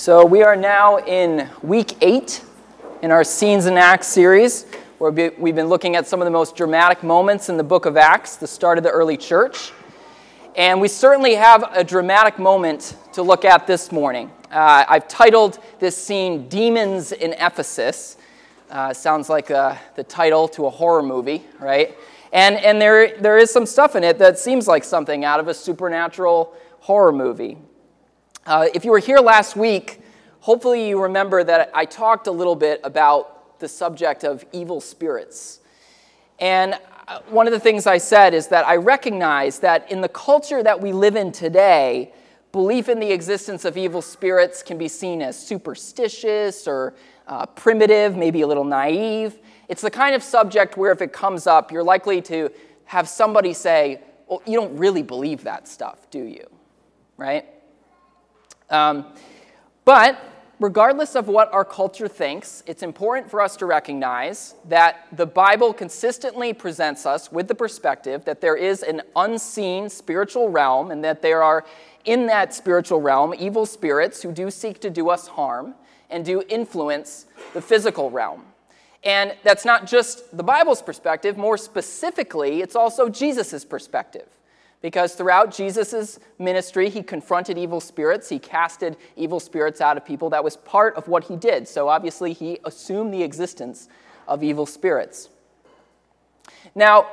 So, we are now in week eight in our Scenes in Acts series, where we've been looking at some of the most dramatic moments in the book of Acts, the start of the early church. And we certainly have a dramatic moment to look at this morning. Uh, I've titled this scene Demons in Ephesus. Uh, sounds like uh, the title to a horror movie, right? And, and there, there is some stuff in it that seems like something out of a supernatural horror movie. Uh, if you were here last week, hopefully you remember that I talked a little bit about the subject of evil spirits. And uh, one of the things I said is that I recognize that in the culture that we live in today, belief in the existence of evil spirits can be seen as superstitious or uh, primitive, maybe a little naive. It's the kind of subject where if it comes up, you're likely to have somebody say, Well, you don't really believe that stuff, do you? Right? Um, but regardless of what our culture thinks, it's important for us to recognize that the Bible consistently presents us with the perspective that there is an unseen spiritual realm and that there are in that spiritual realm evil spirits who do seek to do us harm and do influence the physical realm. And that's not just the Bible's perspective, more specifically, it's also Jesus' perspective. Because throughout Jesus' ministry, he confronted evil spirits, he casted evil spirits out of people. That was part of what he did. So obviously, he assumed the existence of evil spirits. Now,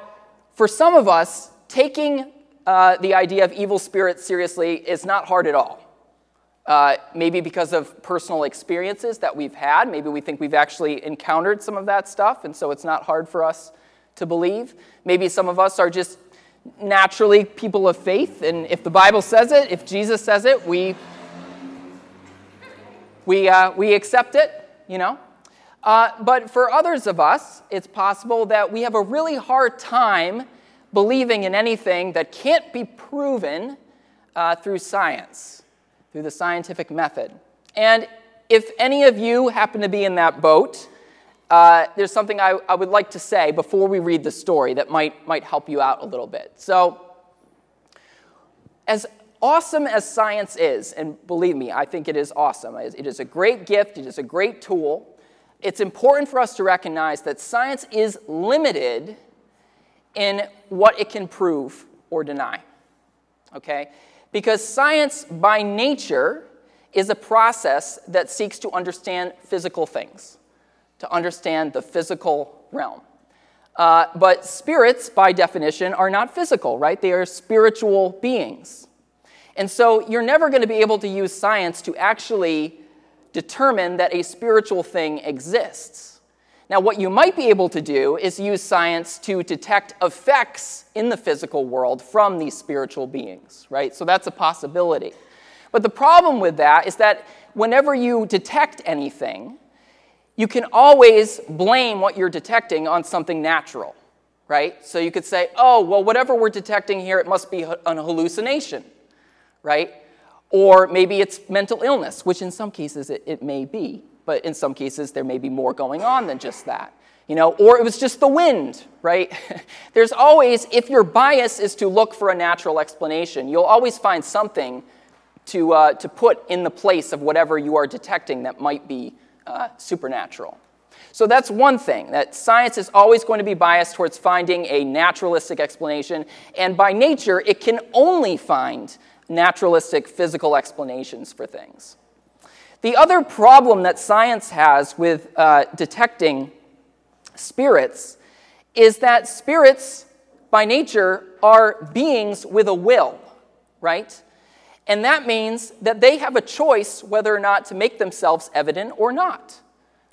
for some of us, taking uh, the idea of evil spirits seriously is not hard at all. Uh, maybe because of personal experiences that we've had. Maybe we think we've actually encountered some of that stuff, and so it's not hard for us to believe. Maybe some of us are just naturally people of faith, and if the Bible says it, if Jesus says it, we, we, uh, we accept it, you know. Uh, but for others of us, it's possible that we have a really hard time believing in anything that can't be proven uh, through science, through the scientific method. And if any of you happen to be in that boat, uh, there's something I, I, would like to say before we read the story that might, might help you out a little bit. So, as awesome as science is, and believe me, I think it is awesome, it is a great gift, it is a great tool, it's important for us to recognize that science is limited in what it can prove or deny. Okay? Because science, by nature, is a process that seeks to understand physical things to understand the physical realm. Uh, but spirits, by definition, are not physical, right? They are spiritual beings. And so you're never going to be able to use science to actually determine that a spiritual thing exists. Now, what you might be able to do is use science to detect effects in the physical world from these spiritual beings, right? So that's a possibility. But the problem with that is that whenever you detect anything, you can always blame what you're detecting on something natural, right? So you could say, oh, well, whatever we're detecting here, it must be an hallucination, right? Or maybe it's mental illness, which in some cases it, it may be, but in some cases there may be more going on than just that. You know, or it was just the wind, right? There's always, if your bias is to look for a natural explanation, you'll always find something to, uh, to put in the place of whatever you are detecting that might be uh, supernatural. So that's one thing, that science is always going to be biased towards finding a naturalistic explanation, and by nature, it can only find naturalistic physical explanations for things. The other problem that science has with uh, detecting spirits is that spirits, by nature, are beings with a will, right? And that means that they have a choice whether or not to make themselves evident or not,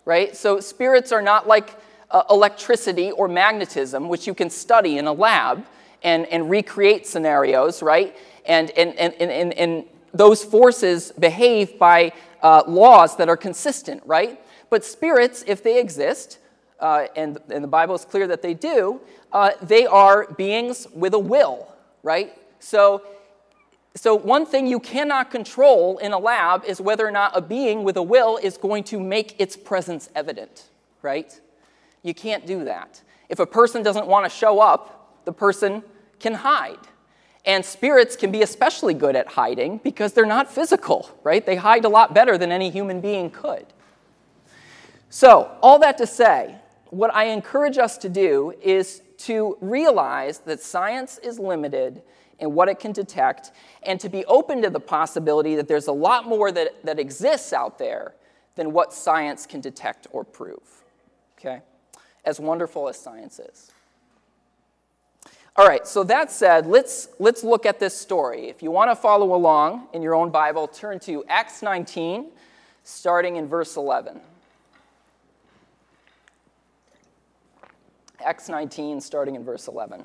right? So spirits are not like uh, electricity or magnetism, which you can study in a lab and, and recreate scenarios, right? And, and, and, and, and those forces behave by uh, laws that are consistent, right? But spirits, if they exist, uh, and, and the Bible is clear that they do, uh, they are beings with a will, right? So so, one thing you cannot control in a lab is whether or not a being with a will is going to make its presence evident, right? You can't do that. If a person doesn't want to show up, the person can hide. And spirits can be especially good at hiding because they're not physical, right? They hide a lot better than any human being could. So, all that to say, what I encourage us to do is to realize that science is limited in what it can detect and to be open to the possibility that there's a lot more that, that exists out there than what science can detect or prove. Okay? As wonderful as science is. All right, so that said, let's, let's look at this story. If you want to follow along in your own Bible, turn to Acts 19, starting in verse 11. Acts 19, starting in verse 11.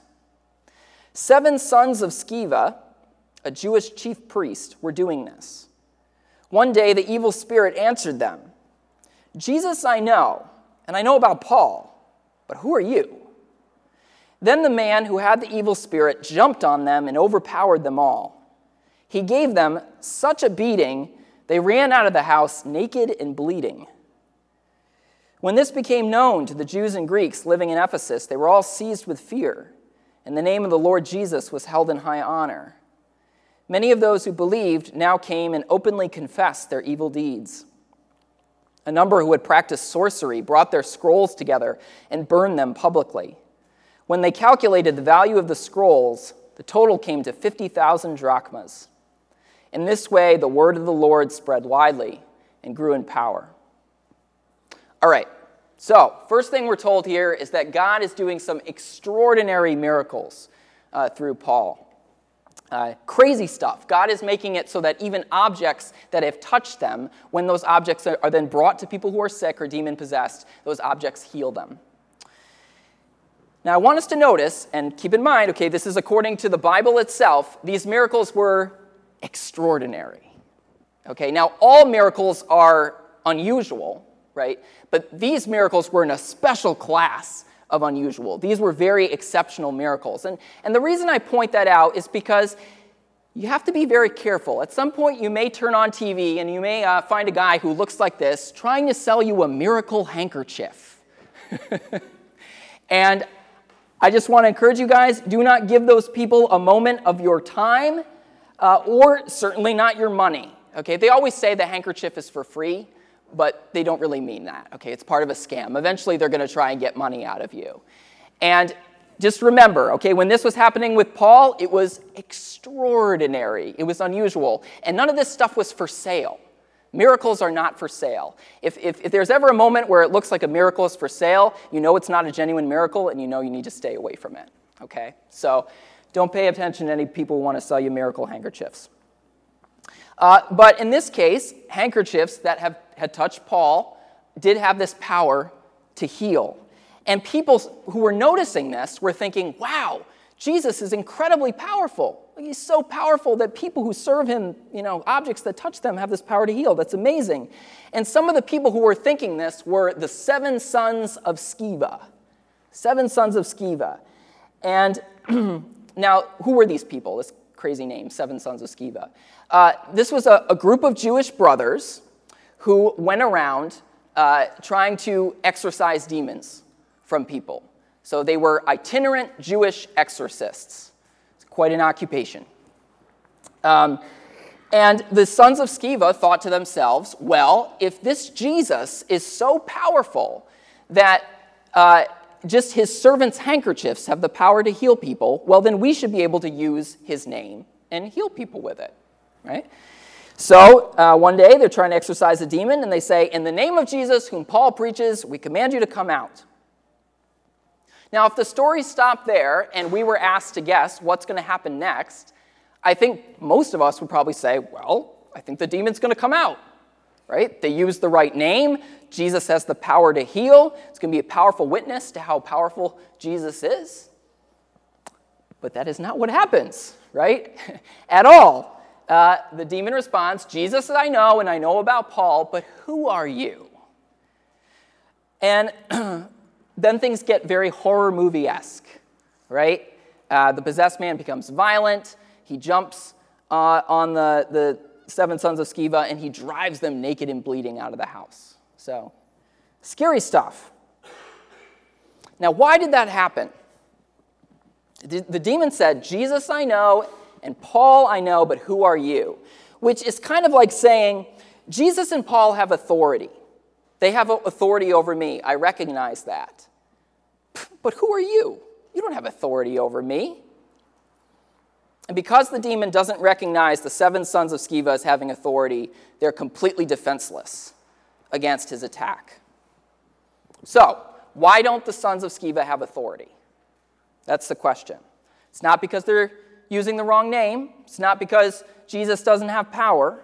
Seven sons of Sceva, a Jewish chief priest, were doing this. One day the evil spirit answered them Jesus I know, and I know about Paul but who are you? Then the man who had the evil spirit jumped on them and overpowered them all. He gave them such a beating, they ran out of the house naked and bleeding. When this became known to the Jews and Greeks living in Ephesus, they were all seized with fear, and the name of the Lord Jesus was held in high honor. Many of those who believed now came and openly confessed their evil deeds. A number who had practiced sorcery brought their scrolls together and burned them publicly. When they calculated the value of the scrolls, the total came to 50,000 drachmas. In this way, the word of the Lord spread widely and grew in power. All right, so first thing we're told here is that God is doing some extraordinary miracles uh, through Paul. Uh, crazy stuff. God is making it so that even objects that have touched them, when those objects are, are then brought to people who are sick or demon possessed, those objects heal them. Now, I want us to notice and keep in mind okay, this is according to the Bible itself, these miracles were extraordinary. Okay, now all miracles are unusual, right? But these miracles were in a special class of unusual. These were very exceptional miracles. And, and the reason I point that out is because you have to be very careful. At some point, you may turn on TV and you may uh, find a guy who looks like this trying to sell you a miracle handkerchief. and I just want to encourage you guys do not give those people a moment of your time uh, or certainly not your money. Okay, they always say the handkerchief is for free but they don't really mean that. Okay, it's part of a scam. Eventually, they're going to try and get money out of you. And just remember, okay, when this was happening with Paul, it was extraordinary. It was unusual. And none of this stuff was for sale. Miracles are not for sale. If, if, if, there's ever a moment where it looks like a miracle is for sale, you know it's not a genuine miracle and you know you need to stay away from it. Okay? So don't pay attention to any people who want to sell you miracle handkerchiefs. Uh, but in this case, handkerchiefs that have, had touched Paul did have this power to heal. And people who were noticing this were thinking, wow, Jesus is incredibly powerful. He's so powerful that people who serve him, you know, objects that touch them have this power to heal. That's amazing. And some of the people who were thinking this were the seven sons of Sceva. Seven sons of Sceva. And now, who were these people? This crazy name, Seven Sons of Sceva. Uh, this was a, a, group of Jewish brothers who went around uh, trying to exorcise demons from people. So they were itinerant Jewish exorcists. It's quite an occupation. Um, and the sons of Sceva thought to themselves, well, if this Jesus is so powerful that uh, just his servants' handkerchiefs have the power to heal people, well, then we should be able to use his name and heal people with it, right? So uh, one day they're trying to exorcise a demon and they say, In the name of Jesus, whom Paul preaches, we command you to come out. Now, if the story stopped there and we were asked to guess what's going to happen next, I think most of us would probably say, Well, I think the demon's going to come out right? They use the right name. Jesus has the power to heal. It's going to be a powerful witness to how powerful Jesus is. But that is not what happens, right? At all. Uh, the demon responds, Jesus I know, and I know about Paul, but who are you? And then things get very horror movie esque, right? Uh, the possessed man becomes violent. He jumps uh, on the, the seven sons of Sceva and he drives them naked and bleeding out of the house. So, scary stuff. Now, why did that happen? The demon said, Jesus I know, and Paul I know, but who are you? Which is kind of like saying, Jesus and Paul have authority. They have authority over me. I recognize that. But who are you? You don't have authority over me. And because the demon doesn't recognize the seven sons of Sceva as having authority, they're completely defenseless against his attack. So, why don't the sons of Sceva have authority? That's the question. It's not because they're using the wrong name, it's not because Jesus doesn't have power.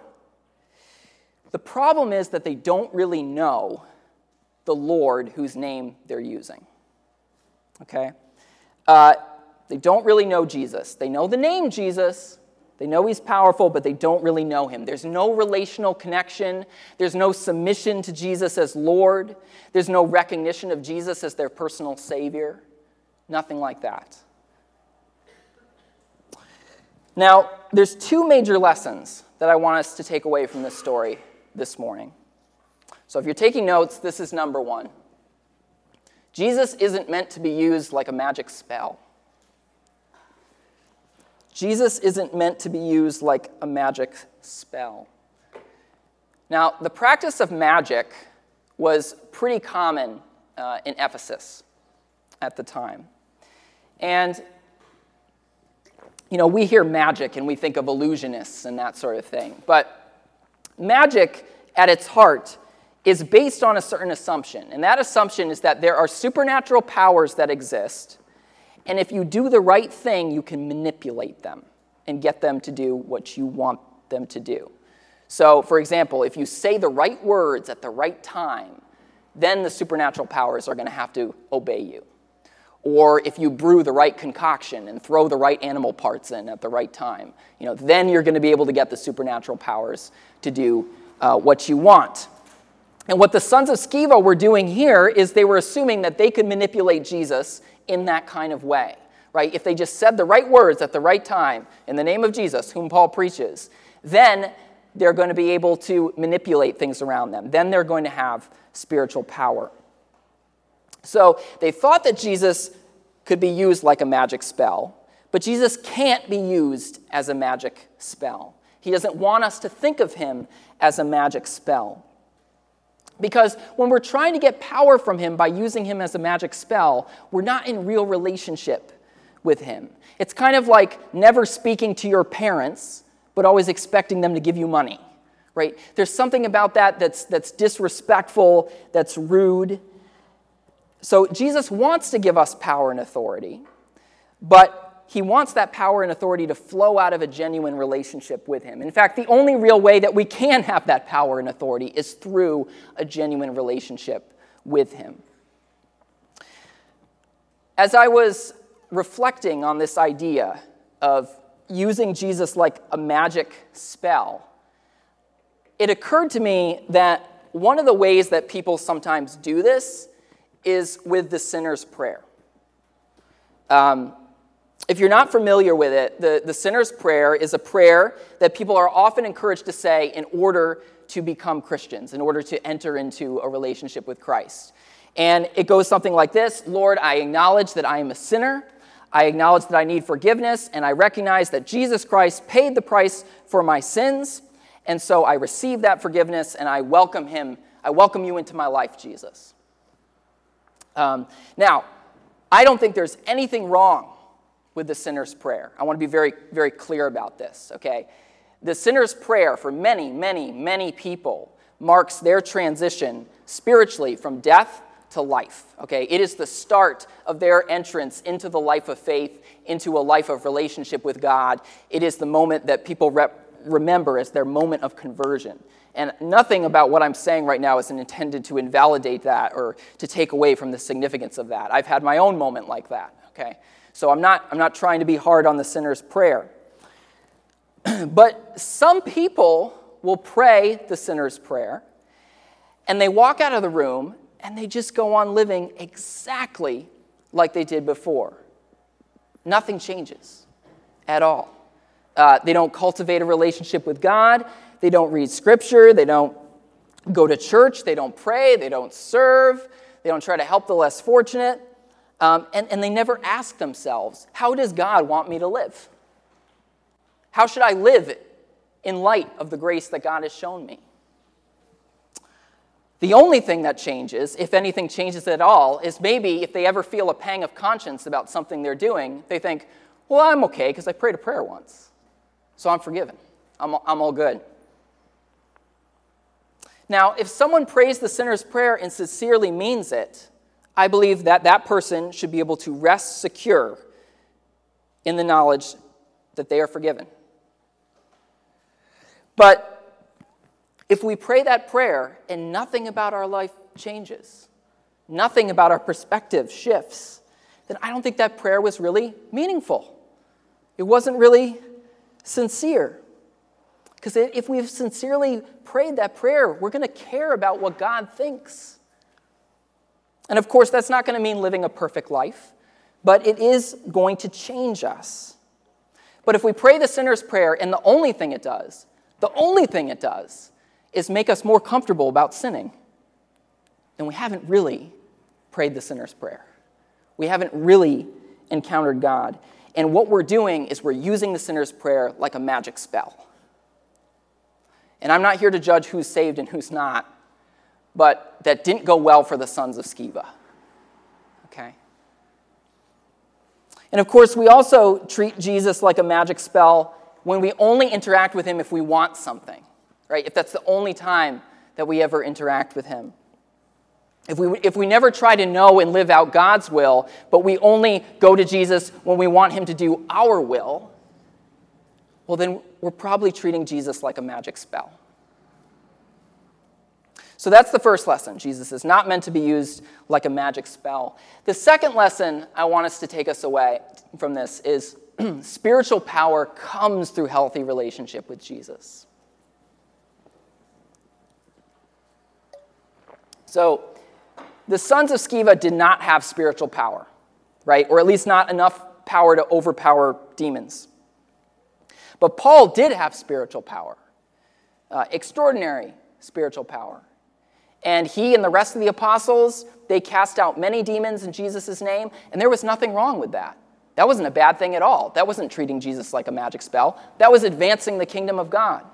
The problem is that they don't really know the Lord whose name they're using. Okay? Uh, they don't really know Jesus. They know the name Jesus, they know he's powerful, but they don't really know him. There's no relational connection. There's no submission to Jesus as Lord. There's no recognition of Jesus as their personal Savior. Nothing like that. Now, there's two major lessons that I want us to take away from this story this morning. So if you're taking notes, this is number one. Jesus isn't meant to be used like a magic spell. Jesus isn't meant to be used like a magic spell. Now, the practice of magic was pretty common uh, in Ephesus at the time. And, you know, we hear magic and we think of illusionists and that sort of thing. But magic, at its heart, is based on a certain assumption. And that assumption is that there are supernatural powers that exist. And if you do the right thing, you can manipulate them and get them to do what you want them to do. So, for example, if you say the right words at the right time, then the supernatural powers are going to have to obey you. Or if you brew the right concoction and throw the right animal parts in at the right time, you know, then you're going to be able to get the supernatural powers to do uh, what you want. And what the sons of Sceva were doing here is they were assuming that they could manipulate Jesus in that kind of way, right? If they just said the right words at the right time in the name of Jesus, whom Paul preaches, then they're going to be able to manipulate things around them. Then they're going to have spiritual power. So they thought that Jesus could be used like a magic spell, but Jesus can't be used as a magic spell. He doesn't want us to think of him as a magic spell. Because when we're trying to get power from him by using him as a magic spell, we're not in real relationship with him. It's kind of like never speaking to your parents, but always expecting them to give you money, right? There's something about that that's, that's disrespectful, that's rude, so Jesus wants to give us power and authority, but he wants that power and authority to flow out of a genuine relationship with him. In fact, the only real way that we can have that power and authority is through a genuine relationship with him. As I was reflecting on this idea of using Jesus like a magic spell, it occurred to me that one of the ways that people sometimes do this is with the sinner's prayer. Um, if you're not familiar with it, the, the sinner's prayer is a prayer that people are often encouraged to say in order to become Christians, in order to enter into a relationship with Christ. And it goes something like this Lord, I acknowledge that I am a sinner. I acknowledge that I need forgiveness, and I recognize that Jesus Christ paid the price for my sins. And so I receive that forgiveness and I welcome him. I welcome you into my life, Jesus. Um, now, I don't think there's anything wrong with the sinner's prayer. I want to be very, very clear about this, okay? The sinner's prayer for many, many, many people marks their transition spiritually from death to life. Okay, it is the start of their entrance into the life of faith, into a life of relationship with God. It is the moment that people rep- remember as their moment of conversion. And nothing about what I'm saying right now is intended to invalidate that or to take away from the significance of that. I've had my own moment like that, okay? So I'm not, I'm not trying to be hard on the sinner's prayer. but some people will pray the sinner's prayer, and they walk out of the room and they just go on living exactly like they did before. Nothing changes at all. Uh, they don't cultivate a relationship with God. They don't read scripture. They don't go to church. They don't pray. They don't serve. They don't try to help the less fortunate. Um, and, and they never ask themselves, how does God want me to live? How should I live in light of the grace that God has shown me? The only thing that changes, if anything changes at all, is maybe if they ever feel a pang of conscience about something they're doing, they think, well, I'm okay because I prayed a prayer once. So I'm forgiven. I'm, I'm all good. Now, if someone prays the sinner's prayer and sincerely means it, I believe that that person should be able to rest secure in the knowledge that they are forgiven. But if we pray that prayer and nothing about our life changes, nothing about our perspective shifts, then I don't think that prayer was really meaningful. It wasn't really sincere. Because if we've sincerely prayed that prayer, we're going to care about what God thinks. And of course, that's not going to mean living a perfect life, but it is going to change us. But if we pray the sinner's prayer, and the only thing it does, the only thing it does, is make us more comfortable about sinning, then we haven't really prayed the sinner's prayer. We haven't really encountered God. And what we're doing is we're using the sinner's prayer like a magic spell. And I'm not here to judge who's saved and who's not, but that didn't go well for the sons of Sceva. Okay? And of course, we also treat Jesus like a magic spell when we only interact with him if we want something right? If that's the only time that we ever interact with Him. If we, if we never try to know and live out God's will, but we only go to Jesus when we want Him to do our will, well, then we're probably treating Jesus like a magic spell. So that's the first lesson. Jesus is not meant to be used like a magic spell. The second lesson I want us to take us away from this is spiritual power comes through healthy relationship with Jesus. So the sons of Sceva did not have spiritual power, right? Or at least not enough power to overpower demons. But Paul did have spiritual power, uh, extraordinary spiritual power. And he and the rest of the apostles, they cast out many demons in Jesus' name, and there was nothing wrong with that. That wasn't a bad thing at all. That wasn't treating Jesus like a magic spell. That was advancing the kingdom of God.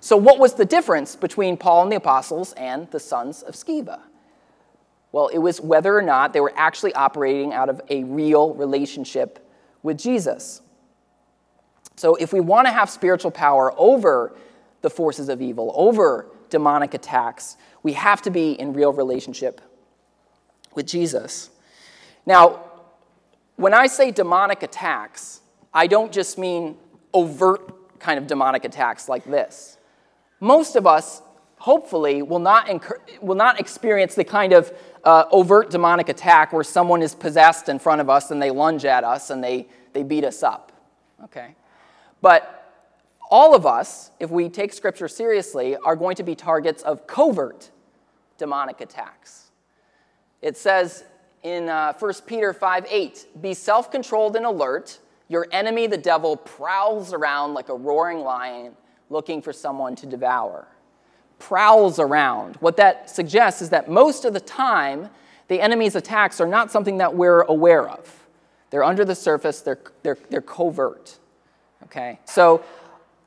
So, what was the difference between Paul and the apostles and the sons of Sceva? Well, it was whether or not they were actually operating out of a real relationship with Jesus. So, if we want to have spiritual power over the forces of evil, over demonic attacks, we have to be in real relationship with Jesus. Now, when I say demonic attacks, I don't just mean overt kind of demonic attacks like this most of us, hopefully, will not, incur- will not experience the kind of uh, overt demonic attack where someone is possessed in front of us and they lunge at us and they, they beat us up. Okay? But all of us, if we take Scripture seriously, are going to be targets of covert demonic attacks. It says in uh, 1 Peter 5 8, be self controlled and alert. Your enemy, the devil, prowls around like a roaring lion looking for someone to devour, prowls around. What that suggests is that most of the time, the enemy's attacks are not something that we're aware of. They're under the surface, they're, they're, they're covert. Okay? So,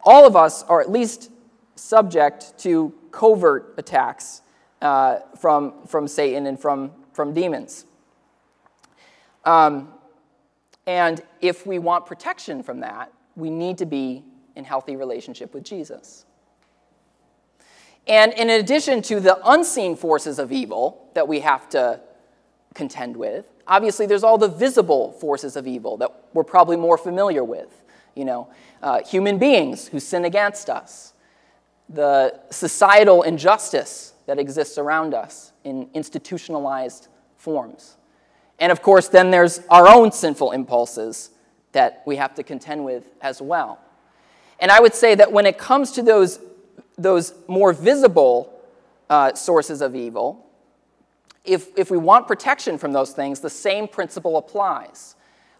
all of us are at least subject to covert attacks uh, from, from Satan and from, from demons. Um, and if we want protection from that, we need to be in healthy relationship with Jesus. And in addition to the unseen forces of evil that we have to contend with, obviously there's all the visible forces of evil that we're probably more familiar with. You know, uh, human beings who sin against us, the societal injustice that exists around us in institutionalized forms, And of course, then there's our own sinful impulses that we have to contend with as well. And I would say that when it comes to those, those more visible uh, sources of evil, if, if we want protection from those things, the same principle applies.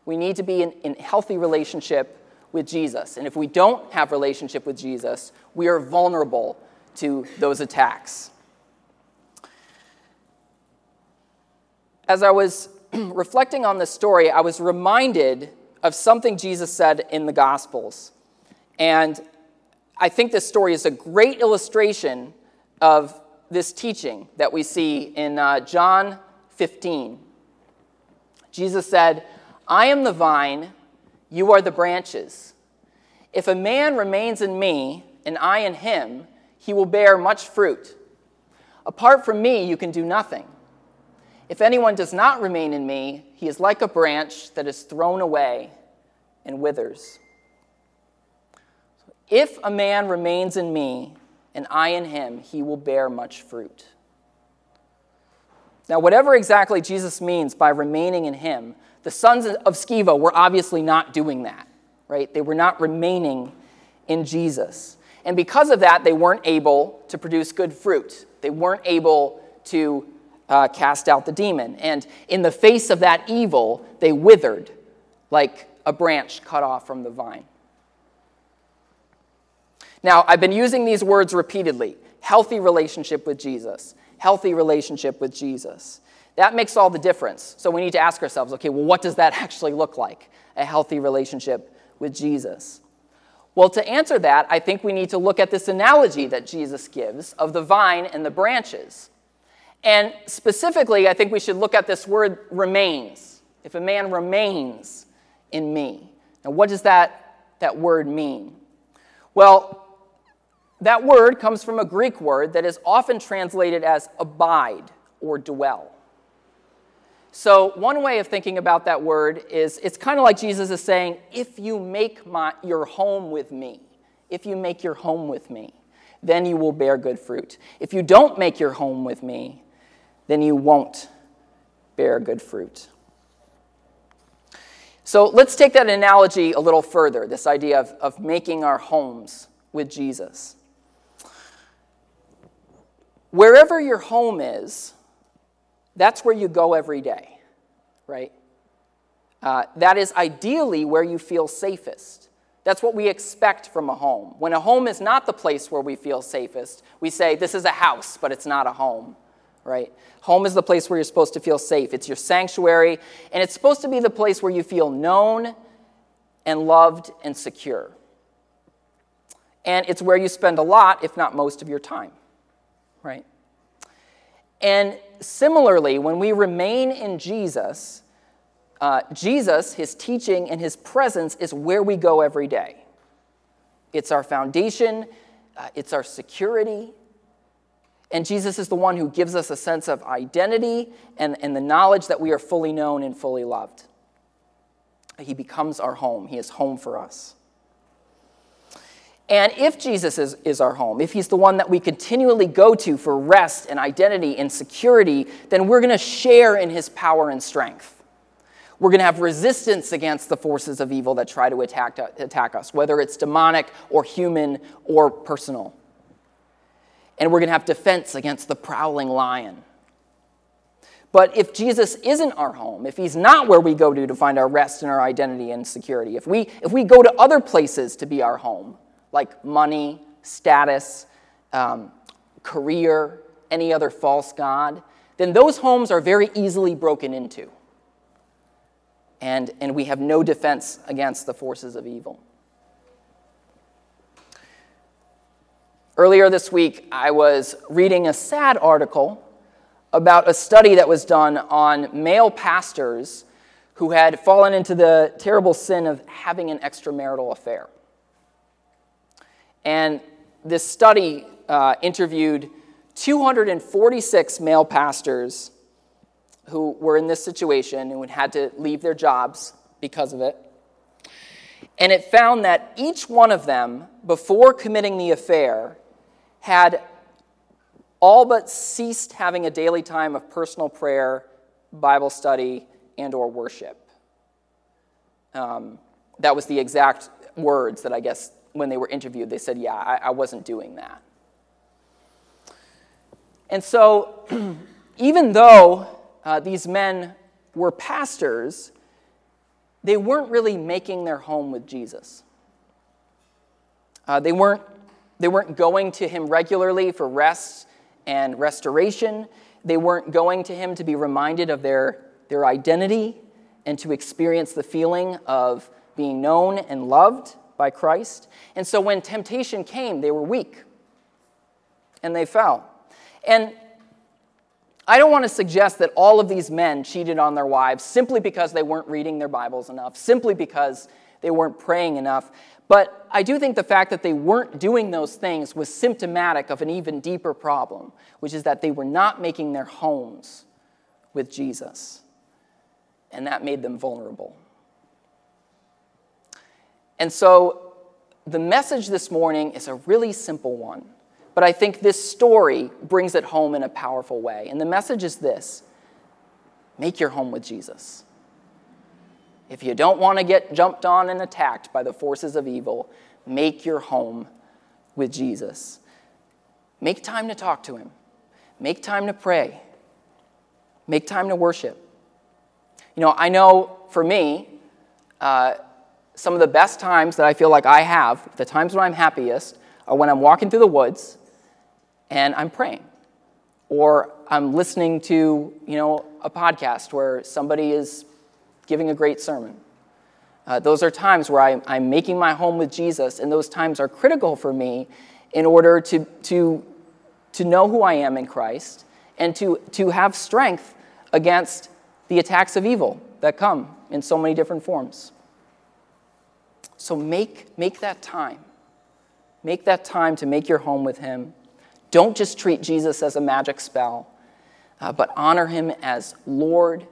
We need to be in, in healthy relationship with Jesus. And if we don't have relationship with Jesus, we are vulnerable to those attacks. As I was reflecting on this story, I was reminded of something Jesus said in the Gospels. And I think this story is a great illustration of this teaching that we see in uh, John 15. Jesus said, I am the vine, you are the branches. If a man remains in me and I in him, he will bear much fruit. Apart from me, you can do nothing. If anyone does not remain in me, he is like a branch that is thrown away and withers. If a man remains in me and I in him, he will bear much fruit. Now, whatever exactly Jesus means by remaining in him, the sons of Sceva were obviously not doing that, right? They were not remaining in Jesus. And because of that, they weren't able to produce good fruit. They weren't able to uh, cast out the demon. And in the face of that evil, they withered like a branch cut off from the vine. Now, I've been using these words repeatedly healthy relationship with Jesus, healthy relationship with Jesus. That makes all the difference. So we need to ask ourselves okay, well, what does that actually look like? A healthy relationship with Jesus. Well, to answer that, I think we need to look at this analogy that Jesus gives of the vine and the branches. And specifically, I think we should look at this word remains. If a man remains in me. Now, what does that, that word mean? Well, that word comes from a Greek word that is often translated as abide or dwell. So, one way of thinking about that word is it's kind of like Jesus is saying, if you make my, your home with me, if you make your home with me, then you will bear good fruit. If you don't make your home with me, then you won't bear good fruit. So let's take that analogy a little further this idea of, of making our homes with Jesus. Wherever your home is, that's where you go every day, right? Uh, that is ideally where you feel safest. That's what we expect from a home. When a home is not the place where we feel safest, we say, This is a house, but it's not a home right? Home is the place where you're supposed to feel safe. It's your sanctuary, and it's supposed to be the place where you feel known and loved and secure. And it's where you spend a lot, if not most, of your time, right? And similarly, when we remain in Jesus, uh, Jesus, his teaching, and his presence is where we go every day. It's our foundation, uh, it's our security, and Jesus is the one who gives us a sense of identity and, and the knowledge that we are fully known and fully loved. He becomes our home, He is home for us. And if Jesus is, is our home, if He's the one that we continually go to for rest and identity and security, then we're going to share in His power and strength. We're going to have resistance against the forces of evil that try to attack, attack us, whether it's demonic or human or personal and we're going to have defense against the prowling lion. But if Jesus isn't our home, if he's not where we go to to find our rest and our identity and security, if we, if we go to other places to be our home, like money, status, um, career, any other false God, then those homes are very easily broken into. And, and we have no defense against the forces of evil. Earlier this week, I was reading a sad article about a study that was done on male pastors who had fallen into the terrible sin of having an extramarital affair. And this study uh, interviewed 246 male pastors who were in this situation and had to leave their jobs because of it. And it found that each one of them, before committing the affair, had all but ceased having a daily time of personal prayer, Bible study, and or worship. Um, that was the exact words that I guess when they were interviewed, they said, yeah, I, I wasn't doing that. And so, even though uh, these men were pastors, they weren't really making their home with Jesus. Uh, they, weren't, they weren't going to him regularly for rest and restoration. They weren't going to him to be reminded of their, their identity and to experience the feeling of being known and loved by Christ. And so when temptation came, they were weak and they fell. And I don't want to suggest that all of these men cheated on their wives simply because they weren't reading their Bibles enough, simply because they weren't praying enough. But I do think the fact that they weren't doing those things was symptomatic of an even deeper problem, which is that they were not making their homes with Jesus. And that made them vulnerable. And so the message this morning is a really simple one. But I think this story brings it home in a powerful way. And the message is this make your home with Jesus. If you don't want to get jumped on and attacked by the forces of evil, make your home with Jesus. Make time to talk to Him, make time to pray, make time to worship. You know, I know for me, uh, some of the best times that I feel like I have, the times when I'm happiest, are when I'm walking through the woods and I'm praying. Or I'm listening to, you know, a podcast where somebody is giving a great sermon. Uh, those are times where I, I'm making my home with Jesus, and those times are critical for me in order to, to, to know who I am in Christ and to, to have strength against the attacks of evil that come in so many different forms. So make, make that time. Make that time to make your home with Him. Don't just treat Jesus as a magic spell, uh, but honor him as Lord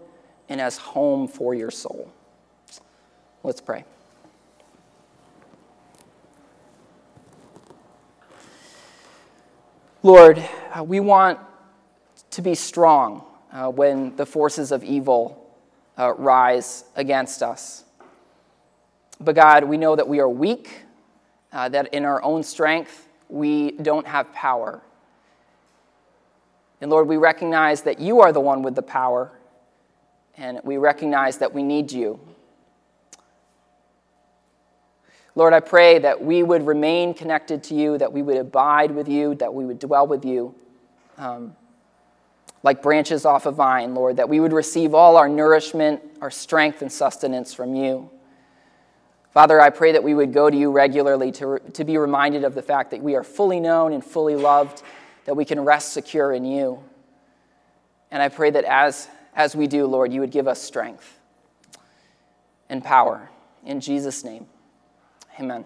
and as home for your soul. Let's pray. Lord, uh, we want to be strong uh, when the forces of evil uh, rise against us. But God, we know that we are weak, uh, that in our own strength we don't have power. And Lord, we recognize that you are the one with the power, and we recognize that we need you. Lord, I pray that we would remain connected to you, that we would abide with you, that we would dwell with you um, like branches off a vine, Lord, that we would receive all our nourishment, our strength, and sustenance from you. Father, I pray that we would go to you regularly to, to be reminded of the fact that we are fully known and fully loved that we can rest secure in you. And I pray that as, as we do, Lord, you would give us strength and power. In Jesus' name, amen.